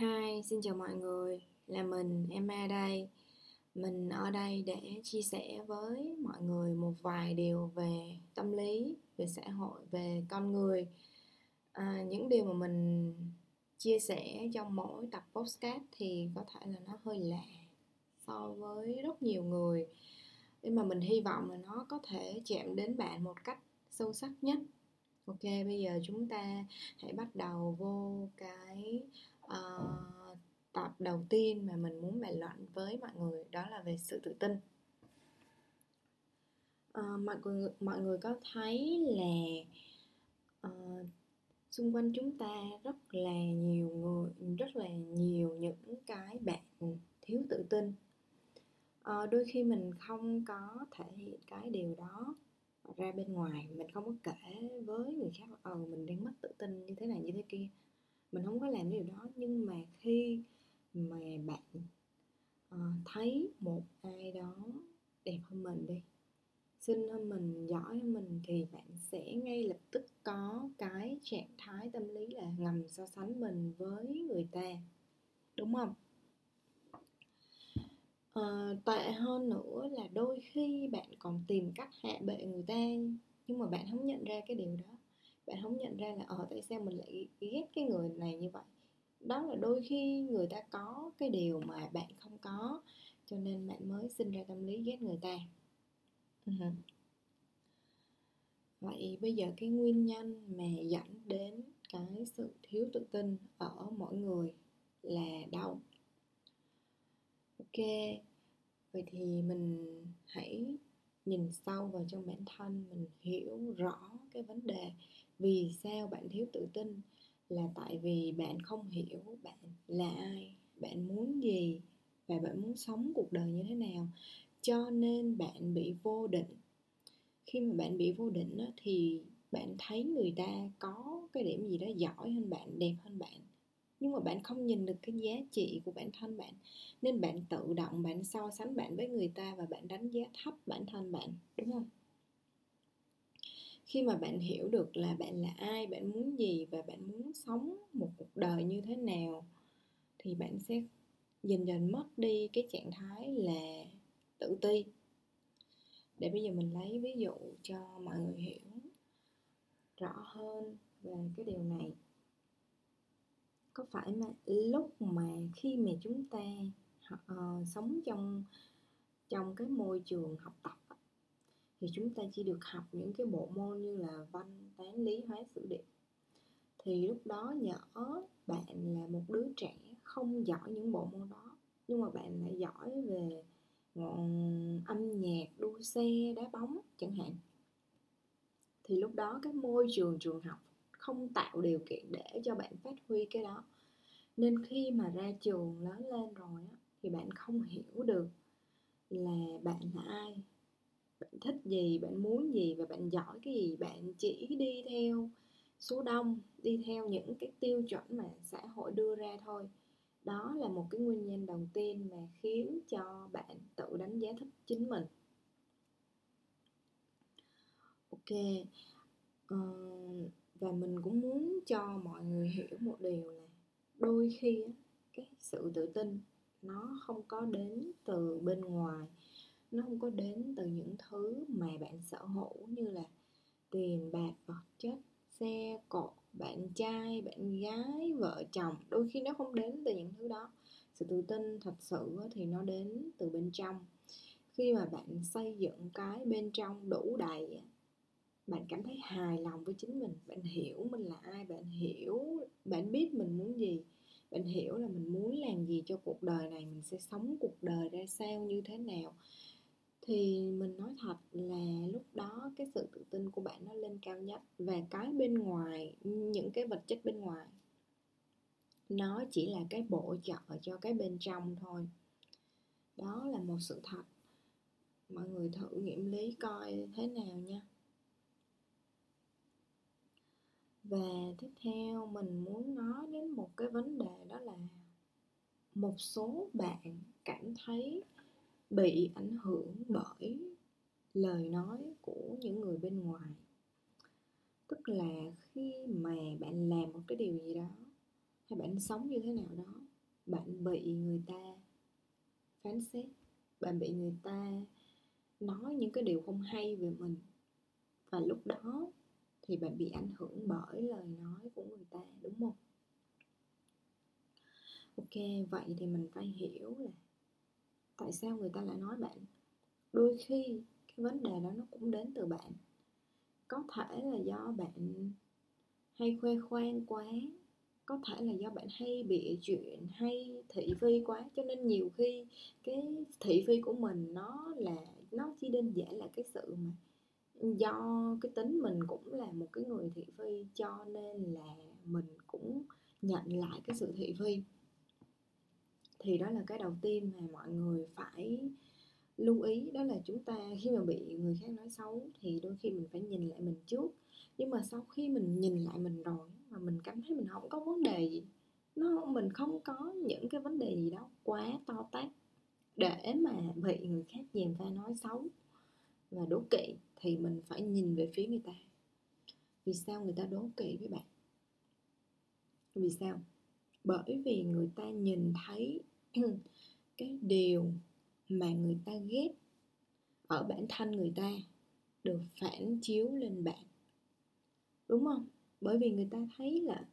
Hi, xin chào mọi người, là mình Emma đây. Mình ở đây để chia sẻ với mọi người một vài điều về tâm lý, về xã hội, về con người. À, những điều mà mình chia sẻ trong mỗi tập podcast thì có thể là nó hơi lạ so với rất nhiều người. Nhưng mà mình hy vọng là nó có thể chạm đến bạn một cách sâu sắc nhất. Ok, bây giờ chúng ta hãy bắt đầu vô cái uh, tập đầu tiên mà mình muốn bàn luận với mọi người đó là về sự tự tin. Uh, mọi người mọi người có thấy là uh, xung quanh chúng ta rất là nhiều người rất là nhiều những cái bạn thiếu tự tin. À, đôi khi mình không có thể hiện cái điều đó ra bên ngoài mình không có kể với người khác ờ ừ, mình đang mất tự tin như thế này như thế kia mình không có làm điều đó. Nhưng mà khi mà bạn uh, thấy một ai đó đẹp hơn mình đi xinh hơn mình giỏi hơn mình thì bạn sẽ ngay lập tức có cái trạng thái tâm lý là ngầm so sánh mình với người ta. Đúng không? À, tệ hơn nữa là đôi khi bạn còn tìm cách hạ bệ người ta nhưng mà bạn không nhận ra cái điều đó bạn không nhận ra là ờ tại sao mình lại ghét cái người này như vậy? Đó là đôi khi người ta có cái điều mà bạn không có cho nên bạn mới sinh ra tâm lý ghét người ta. Uh-huh. vậy bây giờ cái nguyên nhân mà dẫn đến cái sự thiếu tự tin ở mỗi người là đâu? Ok vậy thì mình hãy nhìn sâu vào trong bản thân mình hiểu rõ cái vấn đề vì sao bạn thiếu tự tin? Là tại vì bạn không hiểu bạn là ai, bạn muốn gì và bạn muốn sống cuộc đời như thế nào. Cho nên bạn bị vô định. Khi mà bạn bị vô định thì bạn thấy người ta có cái điểm gì đó giỏi hơn bạn, đẹp hơn bạn. Nhưng mà bạn không nhìn được cái giá trị của bản thân bạn. Nên bạn tự động bạn so sánh bạn với người ta và bạn đánh giá thấp bản thân bạn, đúng không? Khi mà bạn hiểu được là bạn là ai bạn muốn gì và bạn muốn sống một cuộc đời như thế nào thì bạn sẽ dần dần mất đi cái trạng thái là tự ti. Để bây giờ mình lấy ví dụ cho mọi người hiểu rõ hơn về cái điều này. Có phải mà lúc mà khi mà chúng ta uh, sống trong trong cái môi trường học tập thì chúng ta chỉ được học những cái bộ môn như là văn toán lý hóa sử địa. Thì lúc đó nhỡ bạn là một đứa trẻ không giỏi những bộ môn đó nhưng mà bạn lại giỏi về âm nhạc đua xe đá bóng chẳng hạn thì lúc đó cái môi trường trường học không tạo điều kiện để cho bạn phát huy cái đó. Nên khi mà ra trường lớn lên rồi á, thì bạn không hiểu được là bạn là ai bạn thích gì? Bạn muốn gì? Và bạn giỏi cái gì? Bạn chỉ đi theo số đông đi theo những cái tiêu chuẩn mà xã hội đưa ra thôi. Đó là một cái nguyên nhân đầu tiên mà khiến cho bạn tự đánh giá thấp chính mình. Ok uh, và mình cũng muốn cho mọi người hiểu một điều là đôi khi cái sự tự tin nó không có đến từ bên ngoài nó không có đến từ những thứ mà bạn sở hữu như là tiền, bạc, vật chất, xe, cộ, bạn trai, bạn gái, vợ chồng. Đôi khi nó không đến từ những thứ đó. Sự tự tin thật sự thì nó đến từ bên trong. Khi mà bạn xây dựng cái bên trong đủ đầy bạn cảm thấy hài lòng với chính mình. Bạn hiểu mình là ai, bạn hiểu, bạn biết mình muốn gì. Bạn hiểu là mình muốn làm gì cho cuộc đời này, mình sẽ sống cuộc đời ra sao, như thế nào thì mình nói thật là lúc đó cái sự tự tin của bạn nó lên cao nhất và cái bên ngoài, những cái vật chất bên ngoài, nó chỉ là cái bổ trợ cho cái bên trong thôi. Đó là một sự thật. Mọi người thử nghiệm lý coi thế nào nha. Và tiếp theo mình muốn nói đến một cái vấn đề đó là một số bạn cảm thấy bị ảnh hưởng bởi lời nói của những người bên ngoài. Tức là khi mà bạn làm một cái điều gì đó, hay bạn sống như thế nào đó, bạn bị người ta phán xét, bạn bị người ta nói những cái điều không hay về mình. Và lúc đó thì bạn bị ảnh hưởng bởi lời nói của người ta, đúng không? Ok, vậy thì mình phải hiểu là tại sao người ta lại nói bạn? Đôi khi, cái vấn đề đó nó cũng đến từ bạn. Có thể là do bạn hay khoe khoang quá, có thể là do bạn hay bịa chuyện, hay thị phi quá. Cho nên nhiều khi cái thị phi của mình nó là, nó chỉ đơn giản là cái sự mà do cái tính mình cũng là một cái người thị phi cho nên là mình cũng nhận lại cái sự thị phi thì đó là cái đầu tiên mà mọi người phải lưu ý, đó là chúng ta khi mà bị người khác nói xấu thì đôi khi mình phải nhìn lại mình trước. Nhưng mà sau khi mình nhìn lại mình rồi mà mình cảm thấy mình không có vấn đề gì, nó, mình không có những cái vấn đề gì đó quá to tát để mà bị người khác dèm pha nói xấu và đố kỵ thì mình phải nhìn về phía người ta. Vì sao người ta đố kỵ với bạn? Vì sao? Bởi vì người ta nhìn thấy cái điều mà người ta ghét ở bản thân người ta được phản chiếu lên bạn. Đúng không? Bởi vì người ta thấy là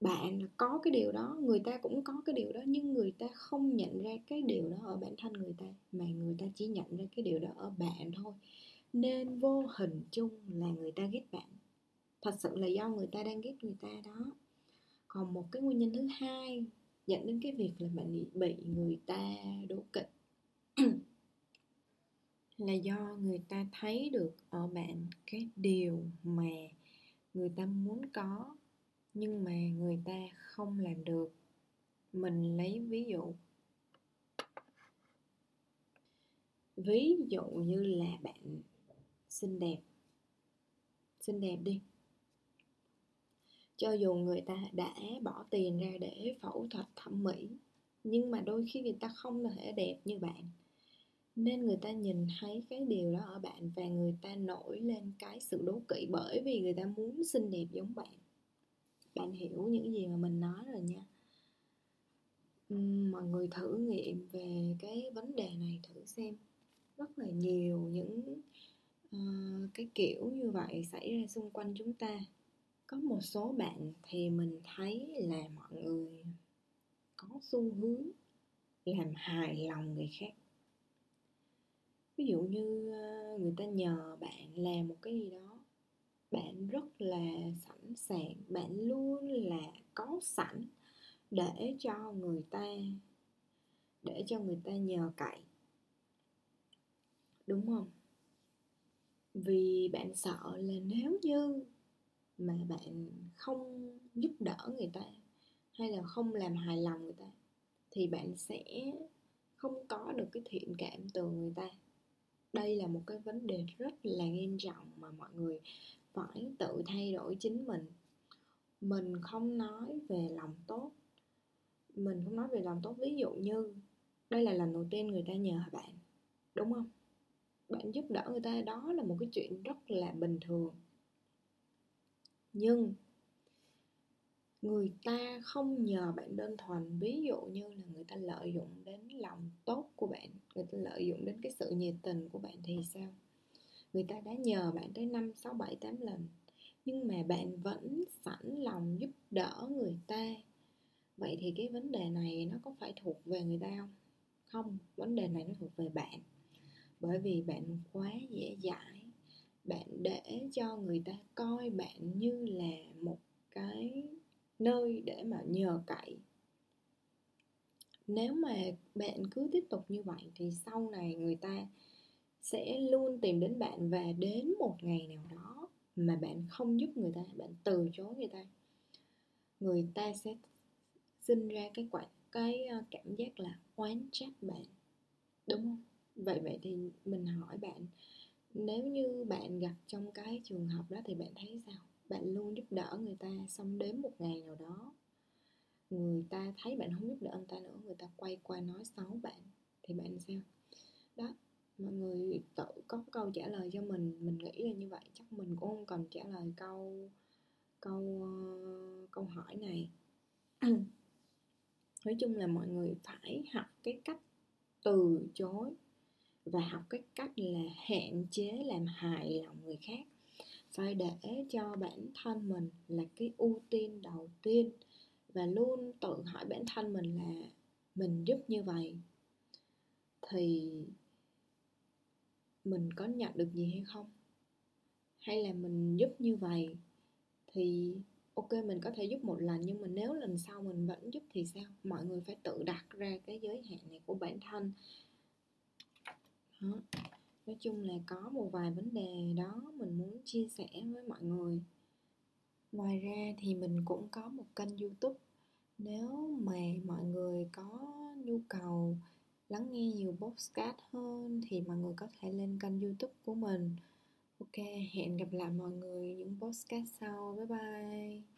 bạn có cái điều đó, người ta cũng có cái điều đó, nhưng người ta không nhận ra cái điều đó ở bản thân người ta, mà người ta chỉ nhận ra cái điều đó ở bạn thôi. Nên vô hình chung là người ta ghét bạn. Thật sự là do người ta đang ghét người ta đó. Còn một cái nguyên nhân thứ hai dẫn đến cái việc là bạn bị người ta đố kỵ là do người ta thấy được ở bạn cái điều mà người ta muốn có, nhưng mà người ta không làm được. Mình lấy ví dụ. Ví dụ như là bạn xinh đẹp. Xinh đẹp đi cho dù người ta đã bỏ tiền ra để phẫu thuật thẩm mỹ nhưng mà đôi khi người ta không thể đẹp như bạn. Nên người ta nhìn thấy cái điều đó ở bạn và người ta nổi lên cái sự đố kỵ bởi vì người ta muốn xinh đẹp giống bạn. Bạn hiểu những gì mà mình nói rồi nha. Mọi người thử nghiệm về cái vấn đề này thử xem. Rất là nhiều những uh, cái kiểu như vậy xảy ra xung quanh chúng ta có một số bạn thì mình thấy là mọi người có xu hướng làm hài lòng người khác. Ví dụ như ờ, người ta nhờ bạn làm một cái gì đó, bạn rất là sẵn sàng, bạn luôn là có sẵn để cho người ta, để cho người ta nhờ cậy. Đúng không? Vì bạn sợ là nếu như mà bạn không giúp đỡ người ta hay là không làm hài lòng người ta, thì bạn sẽ không có được cái thiện cảm từ người ta. Đây là một cái vấn đề rất là nghiêm trọng mà mọi người phải tự thay đổi chính mình. Mình không nói về lòng tốt. Mình không nói về lòng tốt. Ví dụ như, đây là lần đầu tiên người ta nhờ bạn, đúng không? Bạn giúp đỡ người ta, đó là một cái chuyện rất là bình thường nhưng người ta không nhờ bạn đơn thuần. Ví dụ như là người ta lợi dụng đến lòng tốt của bạn, người ta lợi dụng đến cái sự nhiệt tình của bạn thì sao? Người ta đã nhờ bạn tới năm, sáu, bảy, tám lần, nhưng mà bạn vẫn sẵn lòng giúp đỡ người ta. Vậy thì cái vấn đề này nó có phải thuộc về người ta không? Không vấn đề này nó thuộc về bạn. Bởi vì bạn quá dễ dãi bạn để cho người ta coi bạn như là một cái nơi để mà nhờ cậy. Nếu mà bạn cứ tiếp tục như vậy thì sau này người ta sẽ luôn tìm đến bạn và đến một ngày nào đó mà bạn không giúp người ta, bạn từ chối người ta người ta sẽ sinh ra cái quả cái ờ, cảm giác là oán trách bạn, đúng không? Vậy vậy thì mình hỏi bạn nếu như bạn gặp trong cái trường hợp đó thì bạn thấy sao? Bạn luôn giúp đỡ người ta xong đến một ngày nào đó người ta thấy bạn không giúp đỡ người ta nữa người ta quay qua nói xấu bạn thì bạn sao? Đó mọi người tự có câu trả lời cho mình mình nghĩ là như vậy chắc mình cũng không cần trả lời câu câu uh, câu hỏi này. Nói chung là mọi người phải học cái cách từ chối và học cái cách là hạn chế, làm hại lòng người khác. Phải để cho bản thân mình là cái ưu tiên đầu tiên và luôn tự hỏi bản thân mình là mình giúp như vậy thì mình có nhận được gì hay không? Hay là mình giúp như vậy thì ok, mình có thể giúp một lần nhưng mà nếu lần sau mình vẫn giúp thì sao? Mọi người phải tự đặt ra cái giới hạn này của bản thân đó. nói chung là có một vài vấn đề đó mình muốn chia sẻ với mọi người. Ngoài ra thì mình cũng có một kênh youtube. Nếu mà mọi người có nhu cầu lắng nghe nhiều podcast hơn thì mọi người có thể lên kênh youtube của mình. Ok, hẹn gặp lại mọi người những podcast sau. Bye bye.